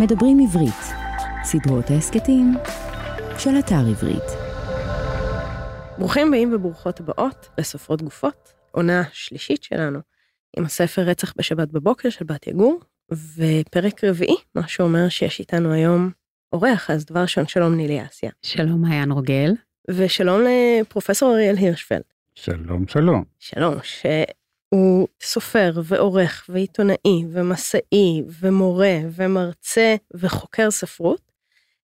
מדברים עברית, סדרות ההסכתים של אתר עברית. ברוכים הבאים וברוכות הבאות לסופרות גופות, עונה שלישית שלנו, עם הספר רצח בשבת בבוקר של בת יגור, ופרק רביעי, מה שאומר שיש איתנו היום אורח, אז דבר ראשון, שלום נילי אסיה. שלום מעיין רוגל. ושלום לפרופסור אריאל הירשפלד. שלום, שלום. שלום, שהוא סופר ועורך ועיתונאי ומסאי ומורה ומרצה וחוקר ספרות,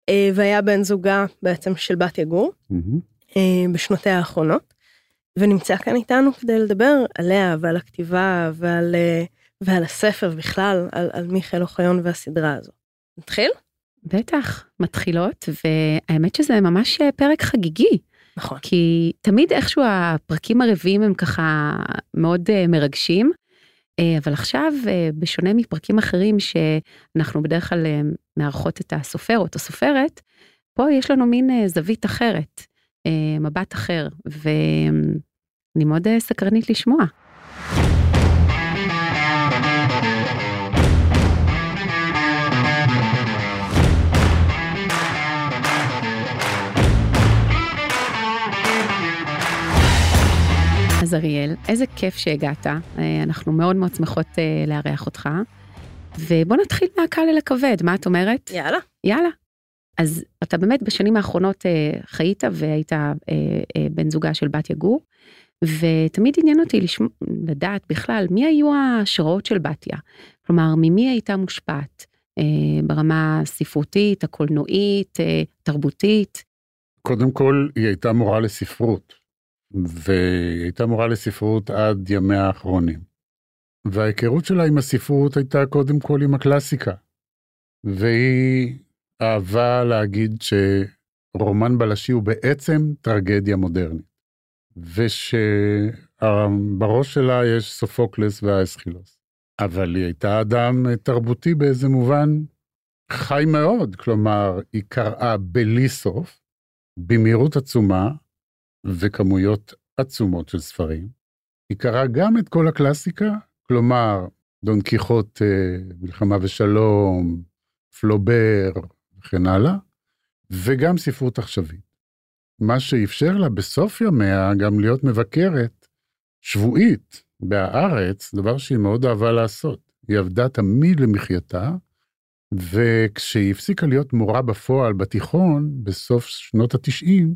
אה, והיה בן זוגה בעצם של בת יגור אה, בשנותיה האחרונות, ונמצא כאן איתנו כדי לדבר עליה ועל הכתיבה ועל, אה, ועל הספר בכלל, על, על מיכאל אוחיון והסדרה הזו. נתחיל? בטח, מתחילות, והאמת שזה ממש פרק חגיגי. נכון. כי תמיד איכשהו הפרקים הרביעיים הם ככה מאוד uh, מרגשים, uh, אבל עכשיו, uh, בשונה מפרקים אחרים שאנחנו בדרך כלל מארחות את הסופר או את הסופרת, פה יש לנו מין זווית אחרת, מבט אחר, ואני מאוד סקרנית לשמוע. אז אריאל, איזה כיף שהגעת, אה, אנחנו מאוד מאוד שמחות אה, לארח אותך. ובוא נתחיל מהקל אל הכבד, מה את אומרת? יאללה. יאללה. אז אתה באמת בשנים האחרונות אה, חיית והיית בן זוגה של בת יגור, ותמיד עניין אותי לשמוע, לדעת בכלל מי היו ההשראות של בתיה. כלומר, ממי הייתה מושפעת ברמה הספרותית, הקולנועית, תרבותית. קודם כל, היא הייתה מורה לספרות. והיא הייתה מורה לספרות עד ימיה האחרונים. וההיכרות שלה עם הספרות הייתה קודם כל עם הקלאסיקה. והיא אהבה להגיד שרומן בלשי הוא בעצם טרגדיה מודרנית. ושבראש שלה יש סופוקלס והאסכילוס. אבל היא הייתה אדם תרבותי באיזה מובן חי מאוד, כלומר, היא קראה בלי סוף, במהירות עצומה, וכמויות עצומות של ספרים. היא קראה גם את כל הקלאסיקה, כלומר, דון קיחוט, אה, מלחמה ושלום, פלובר וכן הלאה, וגם ספרות עכשווית. מה שאפשר לה בסוף ימיה גם להיות מבקרת שבועית בהארץ, דבר שהיא מאוד אהבה לעשות. היא עבדה תמיד למחייתה, וכשהיא הפסיקה להיות מורה בפועל בתיכון, בסוף שנות התשעים,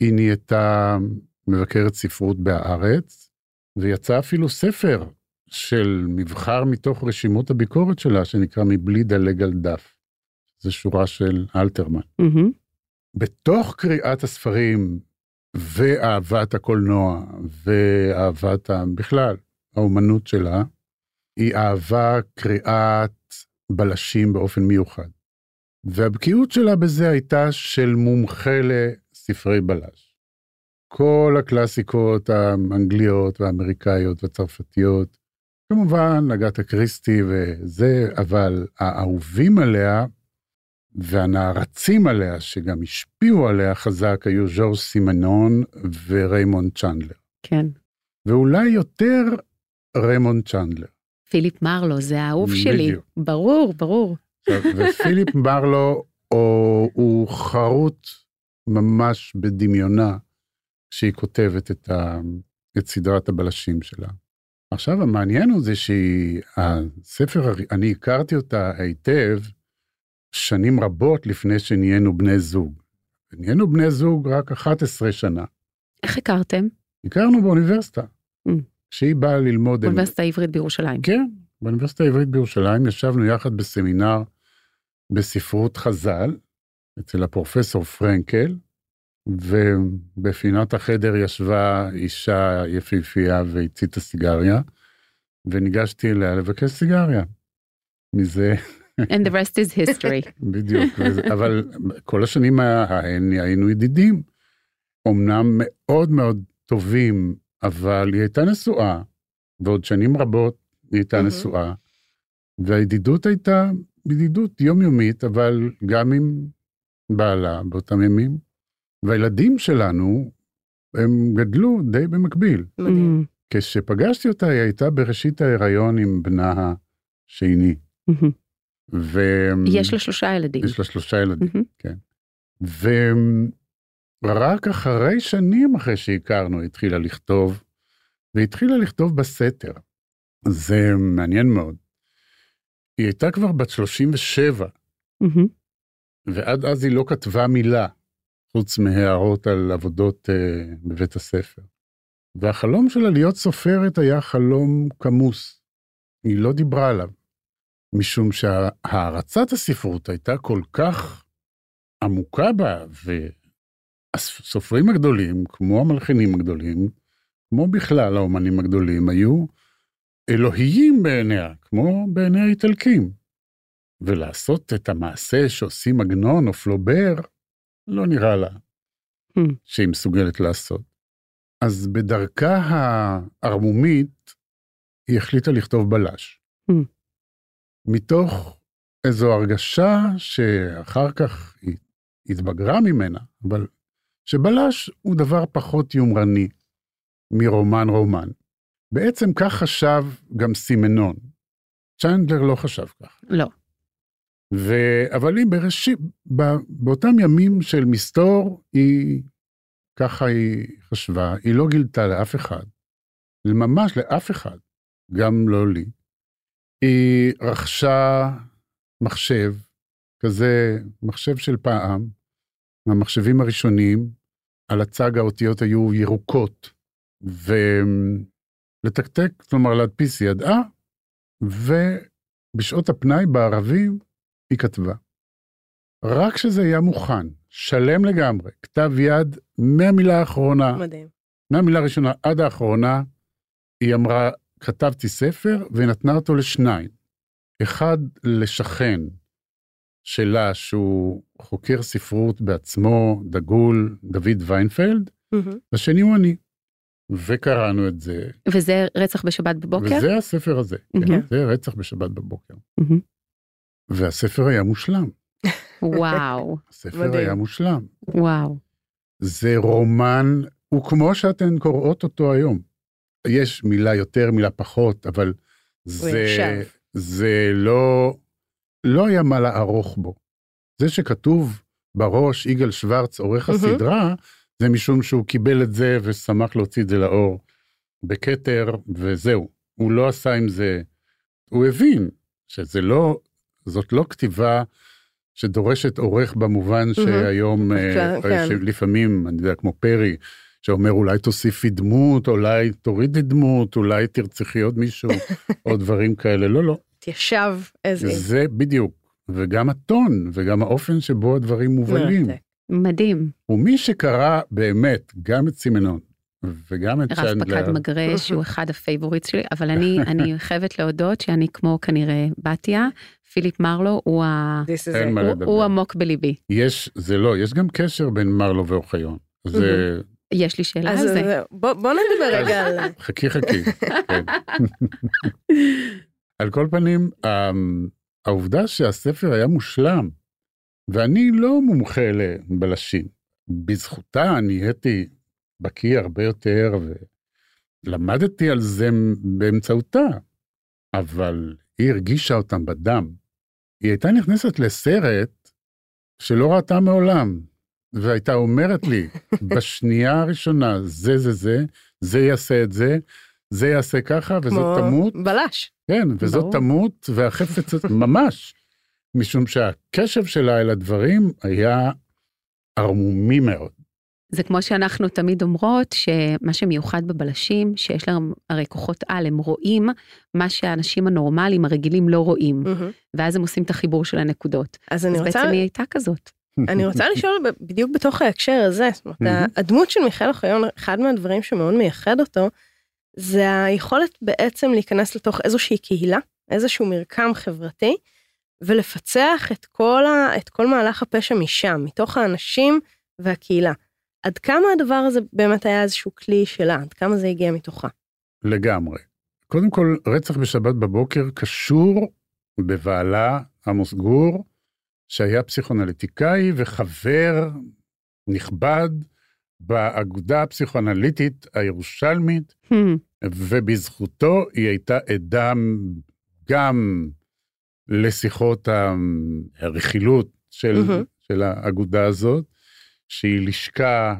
היא נהייתה מבקרת ספרות בהארץ, ויצא אפילו ספר של מבחר מתוך רשימות הביקורת שלה, שנקרא מבלי דלג על דף. זו שורה של אלתרמן. Mm-hmm. בתוך קריאת הספרים ואהבת הקולנוע ואהבת בכלל האומנות שלה, היא אהבה קריאת בלשים באופן מיוחד. והבקיאות שלה בזה הייתה של מומחה ספרי בלש. כל הקלאסיקות האנגליות והאמריקאיות והצרפתיות, כמובן אגתה קריסטי וזה, אבל האהובים עליה והנערצים עליה, שגם השפיעו עליה חזק, היו ז'ורז' סימנון וריימונד צ'נדלר. כן. ואולי יותר ריימונד צ'נדלר. פיליפ מרלו, זה האהוב שלי. בדיוק. ברור, ברור. ופיליפ מרלו או, הוא חרוט ממש בדמיונה כשהיא כותבת את, ה, את סדרת הבלשים שלה. עכשיו המעניין הוא זה שהספר, אני הכרתי אותה היטב שנים רבות לפני שנהיינו בני זוג. נהיינו בני זוג רק 11 שנה. איך הכרתם? הכרנו באוניברסיטה. Mm. כשהיא באה ללמוד... באוניברסיטה העברית בירושלים. כן, באוניברסיטה העברית בירושלים ישבנו יחד בסמינר בספרות חז"ל, אצל הפרופסור פרנקל, ובפינת החדר ישבה אישה יפהפייה והציתה סיגריה, וניגשתי אליה לבקש סיגריה. מזה... And the rest is history. בדיוק, אבל כל השנים היינו ידידים. אמנם מאוד מאוד טובים, אבל היא הייתה נשואה, ועוד שנים רבות היא הייתה נשואה, והידידות הייתה ידידות יומיומית, אבל גם עם בעלה באותם ימים, והילדים שלנו, הם גדלו די במקביל. מדהים. Mm. כשפגשתי אותה, היא הייתה בראשית ההיריון עם בנה השני. Mm-hmm. ו... יש לה שלושה ילדים. יש לה שלושה ילדים, מהמם. כן. ורק אחרי שנים אחרי שהכרנו, היא התחילה לכתוב, והתחילה לכתוב בסתר. זה מעניין מאוד. היא הייתה כבר בת 37, מהמם. ועד אז היא לא כתבה מילה, חוץ מהערות על עבודות uh, בבית הספר. והחלום שלה להיות סופרת היה חלום כמוס. היא לא דיברה עליו, משום שהערצת הספרות הייתה כל כך עמוקה בה, והסופרים הגדולים, כמו המלחינים הגדולים, כמו בכלל האומנים הגדולים, היו אלוהיים בעיניה, כמו בעיני האיטלקים. ולעשות את המעשה שעושים עגנון או פלובר, לא נראה לה Hmm. שהיא מסוגלת לעשות. אז בדרכה הערמומית, היא החליטה לכתוב בלש. Hmm. מתוך איזו הרגשה שאחר כך היא התבגרה ממנה, אבל שבלש הוא דבר פחות יומרני מרומן רומן. בעצם כך חשב גם סימנון. צ'נדלר לא חשב כך. לא. ו... אבל היא בראשית. באותם ימים של מסתור, היא, ככה היא חשבה, היא לא גילתה לאף אחד, ממש לאף אחד, גם לא לי. היא רכשה מחשב, כזה מחשב של פעם, מהמחשבים הראשונים, על הצג האותיות היו ירוקות, ולתקתק, כלומר להדפיס ידעה, ובשעות הפנאי בערבים היא כתבה. רק כשזה היה מוכן, שלם לגמרי, כתב יד מהמילה האחרונה, מדהים. מהמילה הראשונה עד האחרונה, היא אמרה, כתבתי ספר ונתנה אותו לשניים. אחד לשכן שלה, שהוא חוקר ספרות בעצמו, דגול, דוד ויינפלד, מהמם. השני הוא אני. וקראנו את זה, וזה רצח בשבת בבוקר? וזה הספר הזה, כן, מהמם. זה רצח בשבת בבוקר. מהמם. והספר היה מושלם, וואו, הספר מדהים. היה מושלם. וואו. זה רומן, הוא כמו שאתן קוראות אותו היום. יש מילה יותר, מילה פחות, אבל זה. זה לא, לא היה מה לערוך בו. זה שכתוב בראש יגאל שוורץ, עורך. הסדרה, זה משום שהוא קיבל את זה ושמח להוציא את זה לאור בכתר, וזהו. הוא לא עשה עם זה, הוא הבין שזה לא, זאת לא כתיבה שדורשת עורך במובן שהיום, אה, כן. שלפעמים, אני יודע, כמו פרי, שאומר אולי תוסיפי דמות, אולי תורידי דמות, אולי תרצחי עוד מישהו, או דברים כאלה. לא, לא. התיישב איזה... זה בדיוק. וגם הטון, וגם האופן שבו הדברים מובלים. מדהים. ומי שקרא באמת גם את סימנון, וגם את ריי צ'נדלר, פקד מגרה, שהוא אחד ה favorites שלי, אבל אני, אני חייבת להודות שאני כמו כנראה בתיה, פיליפ מרלו הוא, ה... הוא. הוא עמוק בליבי. יש, זה לא, יש גם קשר בין מרלו ואוחיון. זה, יש לי שאלה אז על זה. בוא בוא נדבר רגע על... חכי חכי. כן. על כל פנים, אמ, העובדה שהספר היה מושלם, ואני לא מומחה לבלשים, בזכותה נהייתי בקיא הרבה יותר, ולמדתי על זה באמצעותה, אבל היא הרגישה אותם בדם. היא הייתה נכנסת לסרט שלא ראתה מעולם, והייתה אומרת לי, בשנייה הראשונה, זה זה זה, זה יעשה את זה, זה יעשה ככה, וזאת כמו תמות, בלש. כן, וזאת ברור. תמות, והחפץ, ממש, משום שהקשב שלה אל הדברים היה ערמומי מאוד. זה כמו שאנחנו תמיד אומרות, שמה שמיוחד בבלשים, שיש להם הרי כוחות על, הם רואים מה שהאנשים הנורמליים הרגילים לא רואים, מהמם. ואז הם עושים את החיבור של הנקודות. אז אני אז רוצה בעצם היא הייתה כזאת. אני רוצה לשאול בדיוק בתוך ההקשר הזה, זאת אומרת, מהמם. הדמות של מיכאל אוחיון, אחד מהדברים שמאוד מייחד אותו, זה היכולת בעצם להיכנס לתוך איזושהי קהילה, איזשהו מרקם חברתי, ולפצח את כל, ה, את כל מהלך הפשע משם, מתוך האנשים והקהילה. עד כמה הדבר הזה באמת היה איזשהו כלי שלה, עד כמה זה הגיע מתוכה. לגמרי. קודם כל, רצח בשבת בבוקר קשור בבעלה עמוס גור, שהיה פסיכואנליטיקאי וחבר נכבד באגודה הפסיכואנליטית הירושלמית, Hmm, ובזכותו היא הייתה עדה גם לשיחות הרכילות של, מהמם. של האגודה הזאת, שהיא לשכה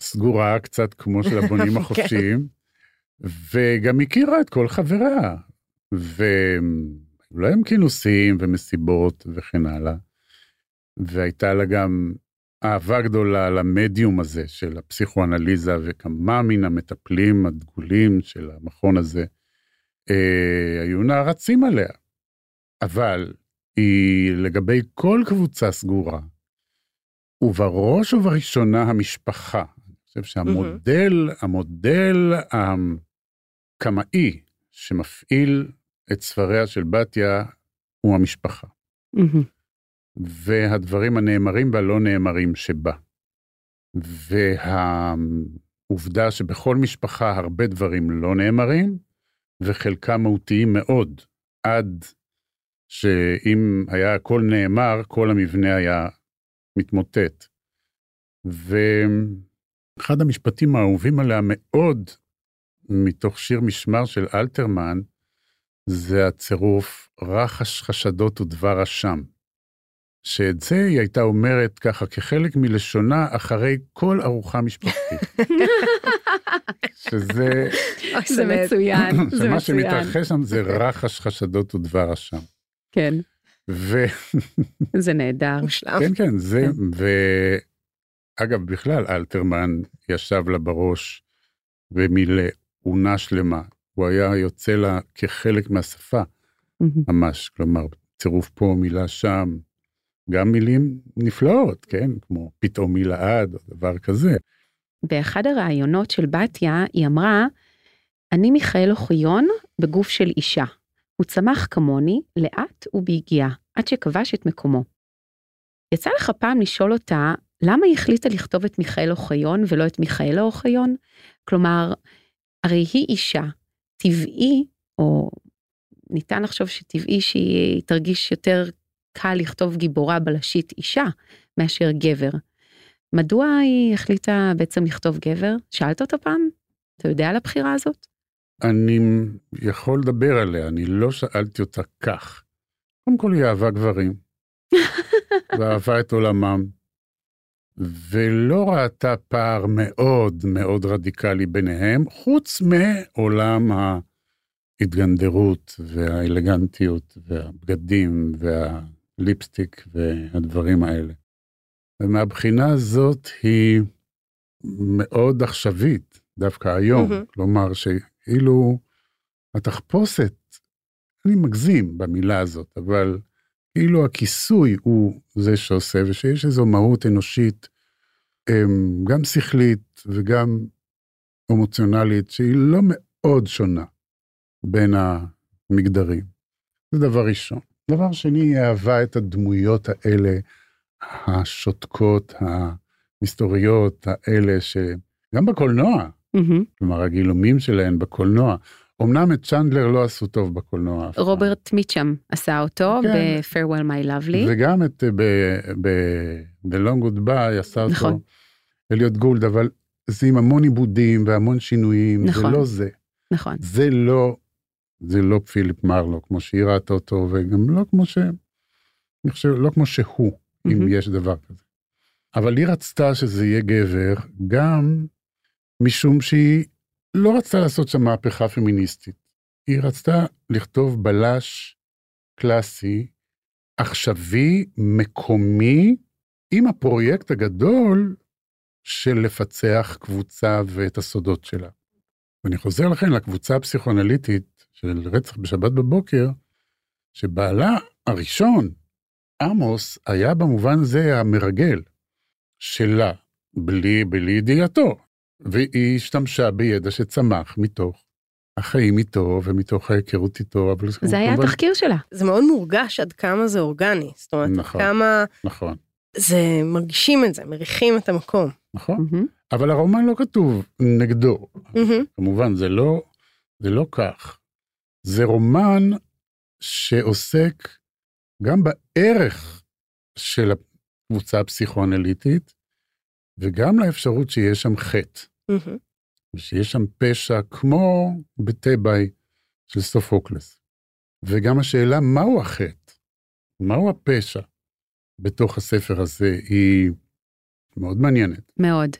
סגורה קצת כמו של הבונים כן. החופשיים, וגם הכירה את כל חבריה. והיו להם כינוסים ומסיבות וכן הלאה. והייתה לה גם אהבה גדולה למדיום הזה של הפסיכואנליזה, וכמה מן המטפלים הדגולים של המכון הזה אה, היו נערצים עליה. אבל היא לגבי כל קבוצה סגורה, ובראש ובראשונה המשפחה. אני חושב שהמודל, המודל הקמאי שמפעיל את ספריה של בתיה הוא המשפחה. מהמם. והדברים הנאמרים והלא נאמרים שבה. והעובדה שבכל משפחה הרבה דברים לא נאמרים, וחלקם מהותיים מאוד, עד שאם היה הכל נאמר, כל המבנה היה מתמוטט. ואחד המשפטים האהובים עליה מאוד, מתוך שיר משמר של אלתרמן, זה הצירוף רחש חשדות ודבר אשם. שאת זה היא הייתה אומרת ככה כחלק מלשונה אחרי כל ארוחה משפחתית. שזה, זה. מצוין, זה שמה מצוין. שמתרחש שם זה רחש חשדות ודבר אשם. כן, וכן, זה נהדר. מושלם. כן, זה, ואגב, בכלל, אלתרמן ישב לה בראש ומילא עונה שלמה. הוא היה יוצא לה כחלק מהשפה. ממש, כלומר, צירוף פה, מילה שם, גם מילים נפלאות, כן? כמו פתאום מילה עד, או דבר כזה. באחד הראיונות של בתיה, היא אמרה, אני מיכאל אוחיון בגוף של אישה. הוא צמח כמוני, לאט וביגיעה, עד שכבש את מקומו. יצא לך פעם לשאול אותה, למה היא החליטה לכתוב את מיכאל אוחיון ולא את מיכאלה אוחיון? כלומר, הרי היא אישה, טבעי, או ניתן לחשוב שטבעי שהיא תרגיש יותר קל לכתוב גיבורה בלשית אישה מאשר גבר. מדוע היא החליטה בעצם לכתוב גבר? שאלת אותה פעם? אתה יודע על הבחירה הזאת? אני יכול לדבר עליה, אני לא שאלתי אותה כך. קודם כל היא אהבה גברים, ואהבה את עולמם, ולא ראתה פער מאוד מאוד רדיקלי ביניהם, חוץ מעולם ההתגנדרות והאלגנטיות והבגדים והליפסטיק והדברים האלה. ומהבחינה הזאת היא מאוד עכשווית, דווקא היום. מהמם. כלומר, שכאילו התחפושת, אני מגזים במילה הזאת, אבל כאילו הכיסוי הוא זה שעושה, ושיש איזו מהות אנושית, אמ, גם שכלית וגם אמוציונלית, שהיא לא מאוד שונה בין המגדרים. זה דבר ראשון. דבר שני, היא אהבה את הדמויות האלה, השותקות, המסתוריות האלה, שגם בקולנוע. כלומר הגילומים שלהן בקולנוע, אמנם את צ'נדלר לא עשו טוב בקולנוע. רוברט מיצ'ם עשה אותו כן. ב-Farewell My Lovely. וגם את ב-The Long Goodbye עשה אותו נכון. אליוט גולד, אבל זה עם המון עיבודים והמון שינויים, נכון. זה לא זה. נכון. זה לא, זה לא פיליפ מרלו, כמו שהיא ראתה אותו, וגם לא כמו ש... אני חושב, לא כמו שהוא, אם מהמם. יש דבר כזה. אבל היא רצתה שזה יהיה גבר, גם משום שהיא לא רצתה לעשות שם מהפכה פמיניסטית. היא רצתה לכתוב בלש קלאסי, עכשווי, מקומי, עם הפרויקט הגדול של לפצח קבוצה ואת הסודות שלה. ואני חוזר לכן לקבוצה הפסיכואנליטית של רצח בשבת בבוקר, שבעלה הראשון, עמוס, היה במובן זה המרגל שלה, בלי, בלי ידיעתו. והיא השתמשה בידע שצמח מתוך החיים איתו ומתוך ההיכרות איתו, אבל זה היה כמובן- התחקיר שלה. זה מאוד מורגש עד כמה זה אורגני. זאת אומרת, נכון. כמה נכון, זה, מרגישים את זה, מריחים את המקום. נכון. מהמם. אבל הרומן לא כתוב נגדו. מהמם. כמובן, זה לא, זה לא כך. זה רומן שעוסק גם בערך של הקבוצה הפסיכואנליטית, וגם לאפשרות שיש שם חטא, מהמם. ושיש שם פשע כמו בתיבאי של סופוקלס. וגם השאלה מהו החטא, מהו הפשע בתוך הספר הזה, היא מאוד מעניינת. מאוד.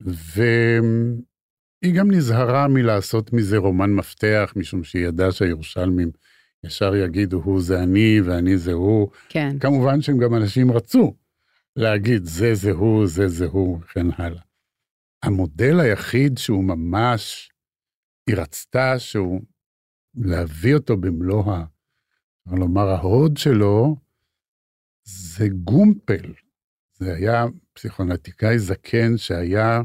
והיא גם נזהרה מלעשות מזה רומן מפתח, משום שהיא ידעה שהירושלמים ישר יגידו, הוא זה אני ואני זה הוא. כן. כמובן שהם גם אנשים רצו להגיד, זה זה הוא, זה זה הוא, וכן הלאה. המודל היחיד שהוא ממש, היא רצתה שהוא, להביא אותו במלוא ה... כלומר, ההוד שלו זה גומפל. זה היה פסיכונטיקאי זקן שהיה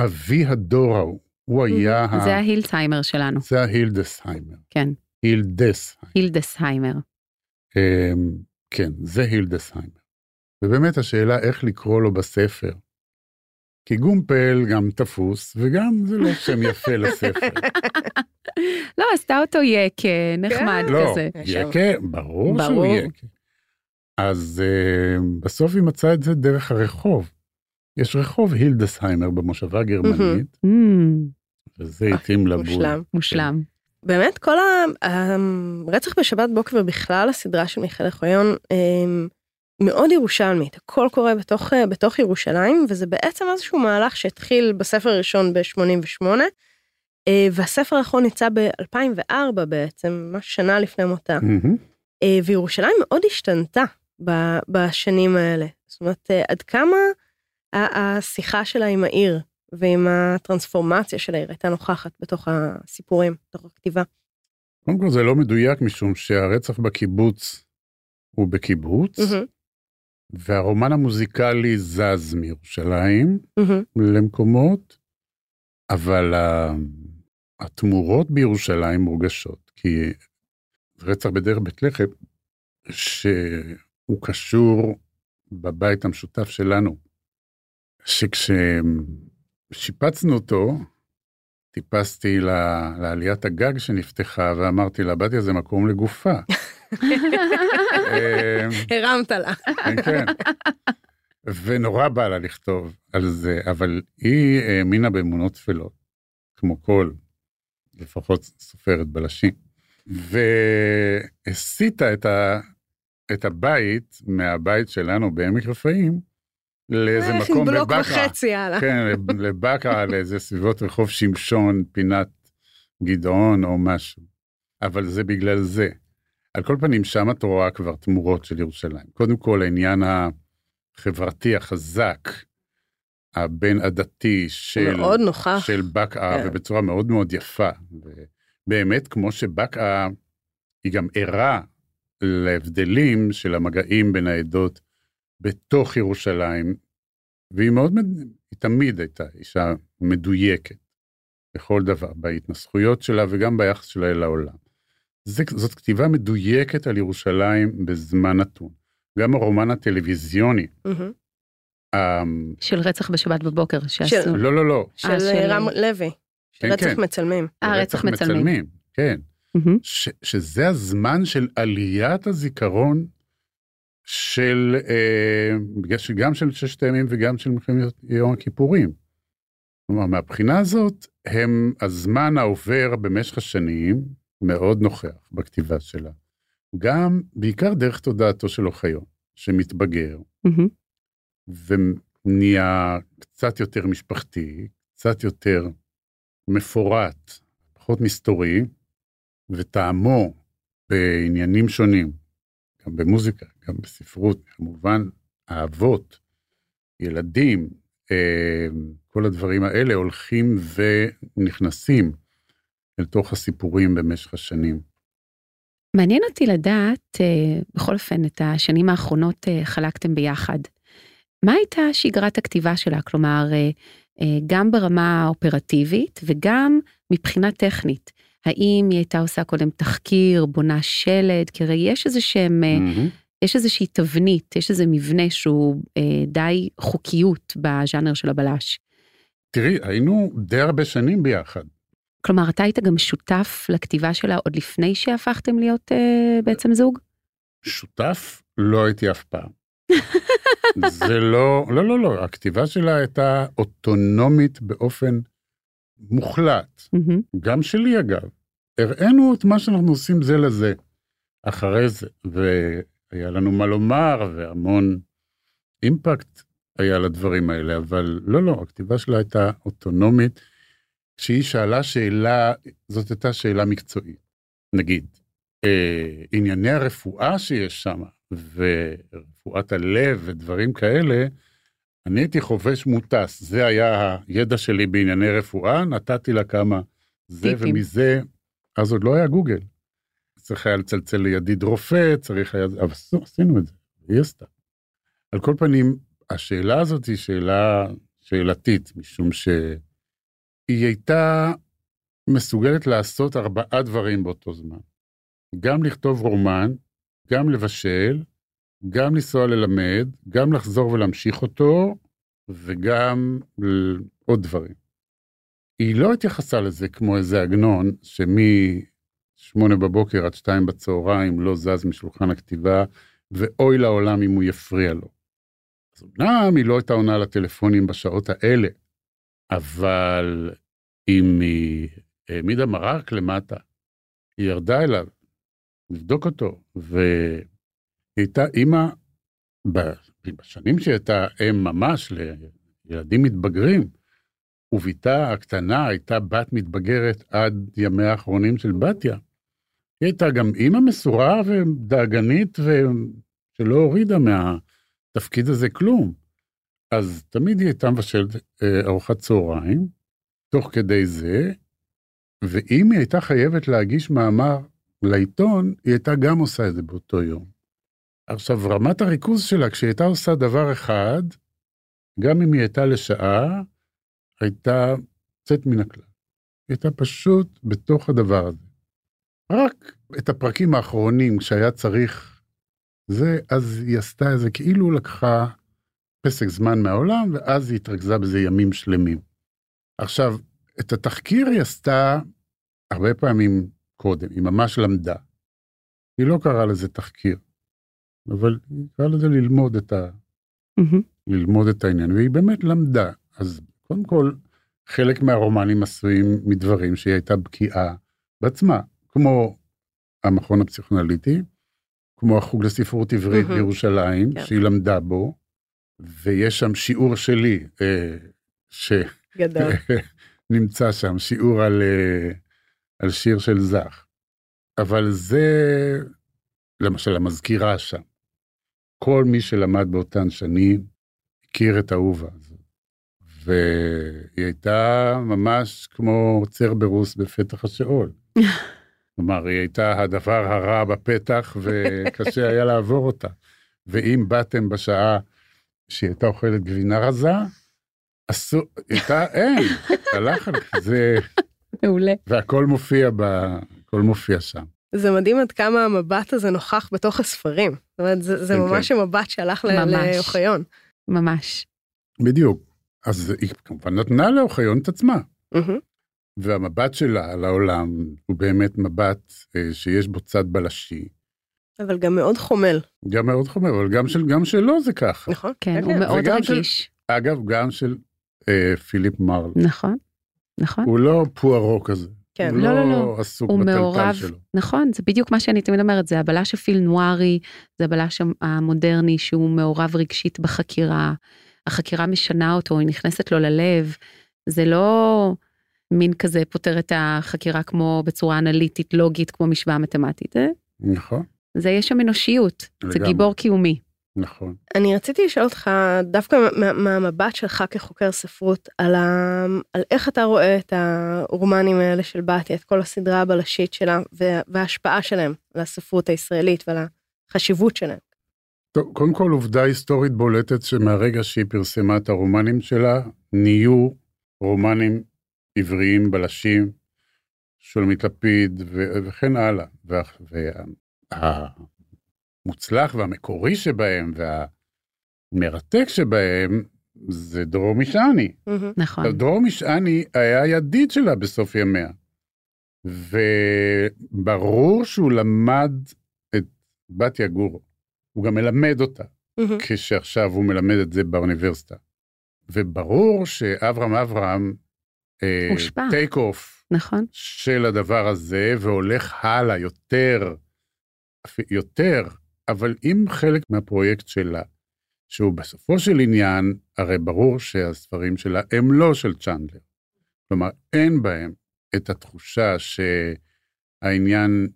אבי הדור ההוא. הוא היה ה... זה ההילדסהיימר שלנו. זה ההילדסהיימר. כן. הילדס. הילדסהיימר. אמ, כן, זה הילדסהיימר. ובאמת השאלה איך לקרוא לו בספר. כי גומפל גם תפוס, וגם זה לא שם יפה לספר. לא, עשתה אותו יקה, נחמד לא, כזה. יקה, ברור שהוא. יקה. אז uh, בסוף היא מצאה את זה דרך הרחוב. יש רחוב הילדסהיימר במושבה הגרמנית, Mm, וזה התאים לבול. מושלם. מושלם. באמת כל הרצח בשבת בוקר ובכלל הסדרה של מיכאל אוחיון אמ, מאוד ירושלמית, הכל קורה בתוך, אה, בתוך ירושלים וזה בעצם איזשהו מהלך שהתחיל בספר הראשון ב-88 והספר האחרון יצא ב-2004 בעצם, ממש שנה לפני מותה. אה, וירושלים מאוד השתנתה בשנים האלה. זאת אומרת, אה, עד כמה השיחה שלה עם העיר ועם הטרנספורמציה של העיר הייתה נוכחת בתוך הסיפורים, בתוך הכתיבה. קודם כל זה לא מדויק משום שהרצח בקיבוץ הוא בקיבוץ, מהמם, והרומן המוזיקלי זז מירושלים מהמם, למקומות, אבל התמורות בירושלים מורגשות, כי רצח בדרך בית לחם, שהוא קשור בבית המשותף שלנו, שכששיפצנו אותו, טיפסתי לעליית הגג שנפתחה ואמרתי לה, בתיה זה מקום לגופה. אה, הרמת לה. כן, כן. ונורא בא לה לכתוב על זה, אבל היא האמינה באמונות טפלות, כמו כל, לפחות סופרת בלשים, והסיטה את, ה, את הבית מהבית שלנו בעמק רפאים לאיזה אה, מקום בלוק בבקעה. וחצי, יאללה. כן, לבקעה, לאיזה סביבות רחוב שמשון, פינת גדעון או משהו. אבל זה בגלל זה. על כל פנים, שם את רואה כבר תמורות של ירושלים. קודם כל, העניין החברתי החזק, הבין עדתי של, מאוד נוכח. של בקעה, כן. ובצורה מאוד מאוד יפה. ובאמת, כמו שבקעה, היא גם ערה להבדלים של המגעים בין העדות בתוך ירושלים, והיא מאוד, היא תמיד הייתה אישה מדויקת בכל דבר, בהתנסחויות שלה וגם ביחס שלה אל העולם. זה, זאת כתיבה מדויקת על ירושלים בזמן נתון. גם הרומן הטלוויזיוני, מהמם. אמ, של רצח בשבת בבוקר שעשו. לא, לא, לא, של אה, של- רם לוי. כן, רצח כן. מצלמים. אה, רצח מצלמים. כן. מהמם. ש, שזה הזמן של עליית הזיכרון של, אה, שגם של ששת הימים וגם של מלחמת יום הכיפורים. כלומר, מהבחינה הזאת, הם הזמן העובר במשך השנים מאוד נוכח בכתיבה שלה. גם, בעיקר דרך תודעתו של אוחיון, שמתבגר מהמם. ונהיה קצת יותר משפחתי, קצת יותר מפורט, פחות מסתורי, וטעמו בעניינים שונים, גם במוזיקה, גם בספרות, כמובן, אהבות, ילדים, אה, כל הדברים האלה הולכים ונכנסים אל תוך הסיפורים במשך השנים. מעניין אותי לדעת, אה, בכל אופן, את השנים האחרונות אה, חלקתם ביחד. מה הייתה שגרת הכתיבה שלה? כלומר, אה, גם ברמה האופרטיבית וגם מבחינה טכנית. האם היא הייתה עושה קודם תחקיר, בונה שלד? כי הרי יש איזה שהם, מהמם. יש איזושהי תבנית, יש איזה מבנה שהוא אה, די חוקיות בז'אנר של הבלש. תראי, היינו די הרבה שנים ביחד. כלומר, אתה היית גם שותף לכתיבה שלה עוד לפני שהפכתם להיות אה, בעצם זוג? שותף לא הייתי אף פעם. זה לא, לא, לא, לא, הכתיבה שלה הייתה אוטונומית באופן מוחלט, מהמם. גם שלי אגב. הראינו את מה שאנחנו עושים זה לזה. אחרי זה, והיה לנו מה לומר, והמון אימפקט היה לדברים האלה, אבל לא, לא, הכתיבה שלה הייתה אוטונומית. כשהיא שאלה שאלה, זאת הייתה שאלה מקצועית. נגיד, אה, ענייני הרפואה שיש שם, ורפואת הלב ודברים כאלה, אני הייתי חובש מוטס, זה היה הידע שלי בענייני רפואה, נתתי לה כמה זה טיפים. ומזה, אז עוד לא היה גוגל. צריך היה לצלצל לידיד רופא, צריך היה, אבל עשינו את זה, היא עשתה. על כל פנים, השאלה הזאת היא שאלה שאלתית, משום שהיא הייתה מסוגלת לעשות ארבעה דברים באותו זמן. גם לכתוב רומן, גם לבשל, גם לנסוע ללמד, גם לחזור ולהמשיך אותו, וגם עוד דברים. היא לא התייחסה לזה כמו איזה עגנון, שמ-8 בבוקר עד 2 בצהריים לא זז משולחן הכתיבה, ואוי לעולם אם הוא יפריע לו. אז אמנם היא לא הייתה עונה לטלפונים בשעות האלה, אבל אם היא העמידה מרק למטה, היא ירדה אליו, לבדוק אותו, והיא הייתה אימא, בשנים שהיא הייתה אם ממש לילדים מתבגרים, ובתה הקטנה הייתה בת מתבגרת עד ימיה האחרונים של בתיה. היא הייתה גם אימא מסורה ודאגנית ושלא הורידה מהתפקיד הזה כלום. אז תמיד היא הייתה מבשלת אה, ארוחת צהריים, תוך כדי זה, ואם היא הייתה חייבת להגיש מאמר לעיתון, היא הייתה גם עושה את זה באותו יום. עכשיו, רמת הריכוז שלה, כשהיא הייתה עושה דבר אחד, גם אם היא הייתה לשעה, הייתה יוצאת מן הכלל. היא הייתה פשוט בתוך הדבר הזה. רק את הפרקים האחרונים, כשהיה צריך זה, אז היא עשתה איזה, כאילו לקחה פסק זמן מהעולם, ואז היא התרכזה בזה ימים שלמים. עכשיו, את התחקיר היא עשתה הרבה פעמים קודם, היא ממש למדה. היא לא קראה לזה תחקיר, אבל היא קראה לזה ללמוד את, ה. ללמוד את העניין, והיא באמת למדה. אז קודם כל, חלק מהרומנים עשויים מדברים שהיא הייתה בקיאה בעצמה, כמו המכון הפסיכונליטי, כמו החוג לספרות עברית. בירושלים, כן. שהיא למדה בו, ויש שם שיעור שלי, אה, ש... גדול. נמצא שם, שיעור על, אה, על שיר של זך. אבל זה, למשל, המזכירה שם. כל מי שלמד באותן שנים הכיר את אהובה הזאת. והיא הייתה ממש כמו צרברוס בפתח השאול. כלומר, היא הייתה הדבר הרע בפתח וקשה היה לעבור אותה. ואם באתם בשעה שהיא הייתה אוכלת גבינה רזה, אסור, הייתה, אין, הלך על זה, מעולה. והכל מופיע ב... הכל מופיע שם. זה מדהים עד כמה המבט הזה נוכח בתוך הספרים. זאת אומרת, זה, זה כן, ממש המבט שהלך. לאוחיון. ממש. בדיוק. אז היא כמובן נתנה לאוחיון את עצמה. והמבט שלה על העולם הוא באמת מבט אה, שיש בו צד בלשי. אבל גם מאוד חומל, גם מאוד חומר, אבל גם, של, גם שלו זה ככה. נכון? כן, הוא מאוד וגם של- רגיש. אגב, גם של אה, פיליפ מרל. נכון, נכון. הוא לא פוארו כזה. כן. הוא לא, לא, לא. עסוק הוא בטלטל מעורב, שלו. נכון, זה בדיוק מה שאני תמיד אומרת, זה הבלש הפיל נוארי, זה הבלש המודרני שהוא מעורב רגשית בחקירה, החקירה משנה אותו, היא נכנסת לו ללב, זה לא מין כזה פותר את החקירה כמו בצורה אנליטית, לוגית, כמו משוואה מתמטית, זה, נכון, זה יש שם אנושיות, זה לגמרי. גיבור קיומי. נכון. אני רציתי לשאול אותך, דווקא מה- מהמבט שלך כחוקר ספרות, על, ה... על איך אתה רואה את הרומנים האלה של בתיה, את כל הסדרה הבלשית שלה, וה- וההשפעה שלהם על הספרות הישראלית ועל החשיבות שלהם. טוב, קודם כל עובדה היסטורית בולטת שמהרגע שהיא פרסמה את הרומנים שלה, נהיו רומנים עבריים בלשים, שולמית לפיד וכן הלאה. והמוצלח והמקורי שבהם והמרתק שבהם זה דרור משעני. נכון, דרור משעני היה ידיד שלה בסוף ימיה. וברור שהוא למד את בתיה גורו. הוא גם מלמד אותה. כשעכשיו הוא מלמד את זה באוניברסיטה. וברור שאברהם אברהם, הושפע. טייק אוף נכון, של הדבר הזה, והולך הלאה יותר יותר, אבל אם חלק מהפרויקט שלה, שהוא בסופו של עניין, הרי ברור שהספרים שלה הם לא של צ'נדלר. כלומר, אין בהם את התחושה שהעניין,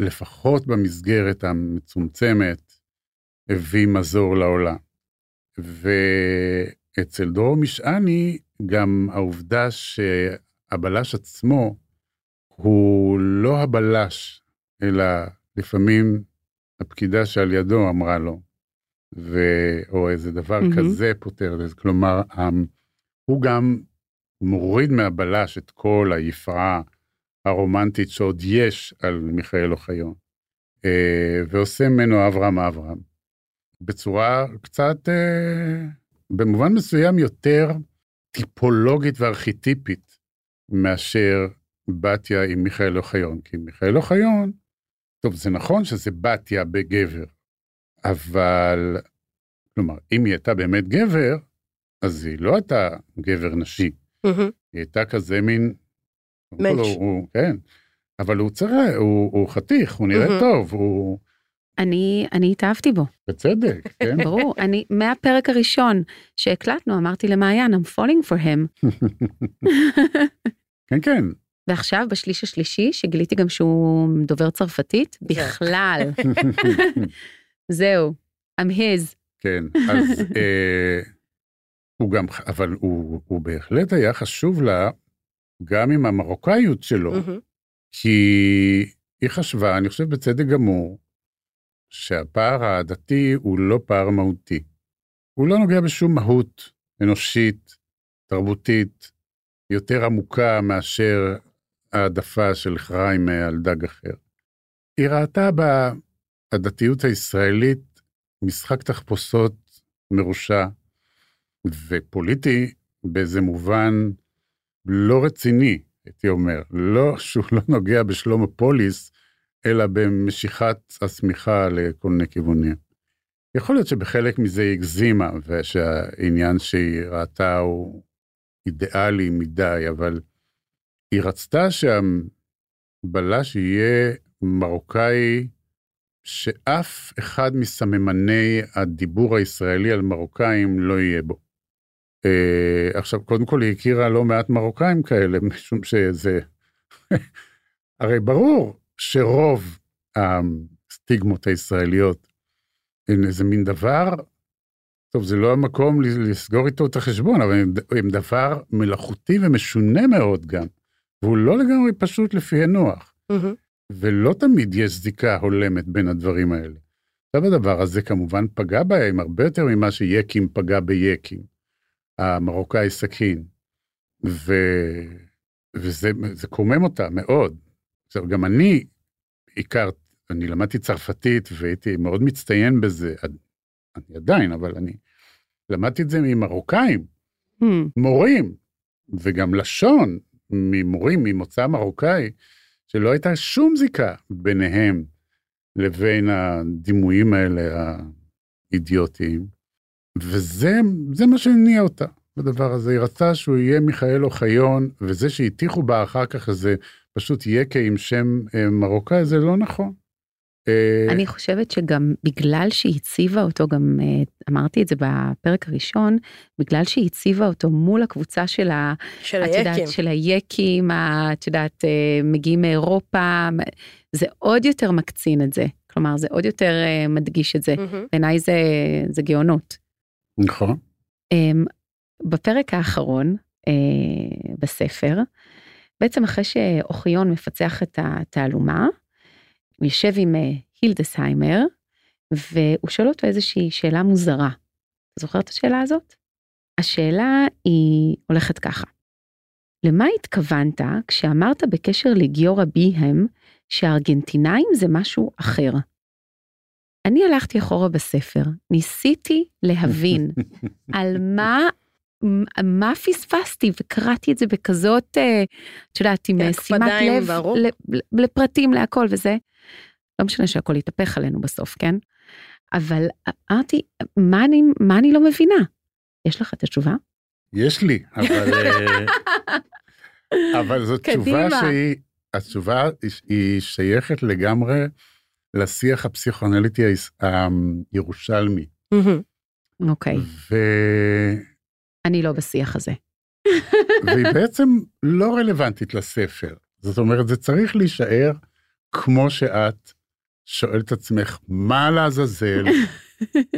לפחות במסגרת המצומצמת, הביא מזור לעולם. ואצל דרור משעני, גם העובדה שהבלש עצמו הוא לא הבלש, אלא לפעמים הפקידה שעל ידו אמרה לו, ו... או איזה דבר mm-hmm. כזה פותר לזה. כלומר, הוא גם מוריד מהבלש את כל היפעה הרומנטית שעוד יש על מיכאל אוחיון, אה, ועושה ממנו אברהם אברהם, בצורה קצת, אה, במובן מסוים יותר טיפולוגית וארכיטיפית מאשר בתיה עם מיכאל אוחיון, כי מיכאל אוחיון, טוב, זה נכון שזה בתיה בגבר, אבל, כלומר, אם היא הייתה באמת גבר, אז היא לא הייתה גבר נשי. היא הייתה כזה מין... מענץ'. הוא, כן, אבל הוא צרה, הוא, הוא חתיך, הוא נראה טוב, הוא... אני, אני התאהבתי בו, בצדק, כן? ברור. אני, מהפרק הראשון שהקלטנו, אמרתי למעיין, I'm falling for him. כן, כן. ועכשיו, בשליש השלישי, שגיליתי גם שהוא דובר צרפתית, בכלל. זהו, I'm his. כן, אז אה, הוא גם, אבל הוא, הוא בהחלט היה חשוב לה, גם עם המרוקאיות שלו. כי היא חשבה, אני חושב בצדק גמור, שהפער העדתי הוא לא פער מהותי. הוא לא נוגע בשום מהות אנושית, תרבותית, יותר עמוקה מאשר העדפה של חריים על דג אחר. היא ראתה בדתיות הישראלית משחק תחפושות מרושע ופוליטי באיזה מובן לא רציני, הייתי אומר. לא שהוא לא נוגע בשלום הפוליס, אלא במשיכת השמיכה לכל מיני כיוונים. יכול להיות שבחלק מזה היא הגזימה, ושהעניין שהיא ראתה הוא אידיאלי מדי, אבל היא רצתה שהבלש יהיה מרוקאי שאף אחד מסממני הדיבור הישראלי על מרוקאים לא יהיה בו. Uh, עכשיו, קודם כל היא הכירה לא מעט מרוקאים כאלה, משום שזה... הרי ברור שרוב הסטיגמות הישראליות הן איזה מין דבר, טוב, זה לא המקום לסגור איתו את החשבון, אבל הם, דבר מלאכותי ומשונה מאוד גם, והוא לא לגמרי פשוט לפי הנוח. מהמם. ולא תמיד יש זיקה הולמת בין הדברים האלה. עכשיו הדבר הזה כמובן פגע בהם הרבה יותר ממה שיקים פגע ביקים, המרוקאי סכין, ו... וזה זה קומם אותה מאוד. עכשיו גם אני הכרת, אני למדתי צרפתית והייתי מאוד מצטיין בזה, אני עדיין, אבל אני למדתי את זה ממרוקאים, Hmm, מורים, וגם לשון ממורים ממוצא מרוקאי, שלא הייתה שום זיקה ביניהם לבין הדימויים האלה האידיוטיים. וזה זה מה שהניע אותה בדבר הזה. היא רצתה שהוא יהיה מיכאל אוחיון, וזה שהטיחו בה אחר כך איזה פשוט יקה עם שם אה, מרוקאי, זה לא נכון. אה, אני חושבת שגם בגלל שהיא הציבה אותו, גם אה, אמרתי את זה בפרק הראשון, בגלל שהיא הציבה אותו מול הקבוצה של ה... של את יודעת, היקים. של היקים, את יודעת, אה, מגיעים מאירופה, זה עוד יותר מקצין את זה. כלומר, זה עוד יותר מדגיש את זה. בעיניי זה, זה גאונות. נכון. אמ, בפרק האחרון בספר, בעצם אחרי שאוחיון מפצח את התעלומה, הוא יושב עם אה, הילדסהיימר, והוא שואל אותו איזושהי שאלה מוזרה. אתה זוכר את השאלה הזאת? השאלה היא הולכת ככה. למה התכוונת כשאמרת בקשר לגיורא ביהם שהארגנטינאים זה משהו אחר? אני הלכתי אחורה בספר, ניסיתי להבין על מה, מה פספסתי וקראתי את זה בכזאת, אה, את יודעת, עם אה, שימת לב לפרטים, להכל וזה. לא משנה שהכל יתהפך עלינו בסוף, כן? אבל אמרתי, מה אני, מה אני לא מבינה? יש לך את התשובה? יש לי, אבל, אה, אבל זו תשובה. שהיא, התשובה היא- היא שייכת לגמרי לשיח הפסיכואנליטי הירושלמי. אוקיי, ו... אני לא בשיח הזה. והיא בעצם לא רלוונטית לספר. זאת אומרת, זה צריך להישאר כמו שאת שואלת את עצמך, מה לעזאזל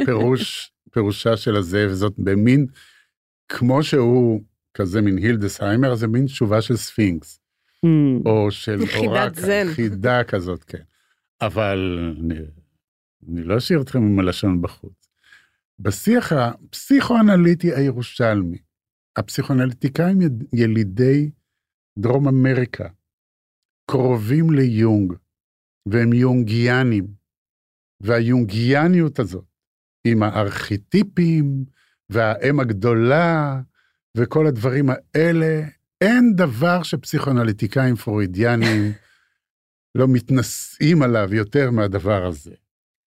פירוש, פירושה של הזה, וזאת במין, כמו שהוא כזה מין הילדסהיימר, זה מין תשובה של ספינקס, Hmm. או של אורק, זן. חידה כזאת, כן. אבל אני, אני לא אשאיר אתכם עם הלשון בחוץ. בשיח הפסיכואנליטי הירושלמי, הפסיכואנליטיקאים יד- ילידי דרום אמריקה, קרובים ליונג, והם יונגיאנים, והיונגיאניות הזאת, עם הארכיטיפים, והאם הגדולה, וכל הדברים האלה, אין דבר שפסיכואנליטיקאים פרוידיאנים לא מתנשאים עליו יותר מהדבר הזה.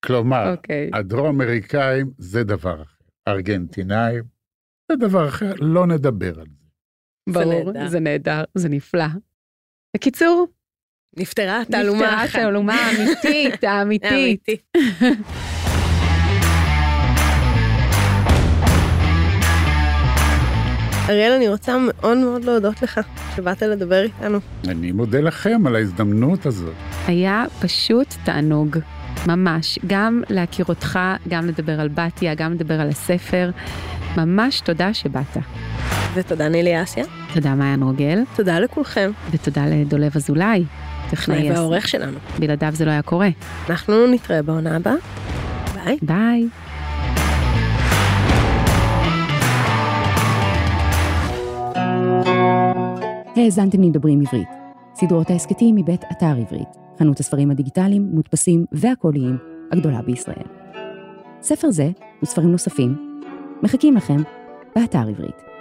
כלומר, אוקיי. הדרום אמריקאים זה דבר אחר, ארגנטינאים זה דבר אחר, לא נדבר על זה. ברור, נהדר. זה נהדר, זה נפלא. בקיצור, נפתרה התעלומה נפתרה האחת. התעלומה האמיתית, האמיתית. אמיתי. אריאל, אני רוצה מאוד מאוד להודות לך שבאת לדבר איתנו. אני מודה לכם על ההזדמנות הזאת. היה פשוט תענוג, ממש. גם להכיר אותך, גם לדבר על בתיה, גם לדבר על הספר. ממש תודה שבאת. ותודה נילי אסיה. תודה מעיין רוגל, תודה לכולכם. ותודה לדולב אזולאי. טכנאי הס- והעורך שלנו. בלעדיו זה לא היה קורה. אנחנו נתראה בעונה הבאה. ביי. ביי. האזנתם לדברים עברית. סדרות ההסכתים מבית אתר עברית, חנות הספרים הדיגיטליים, מודפסים והקוליים הגדולה בישראל. ספר זה וספרים נוספים מחכים לכם באתר עברית.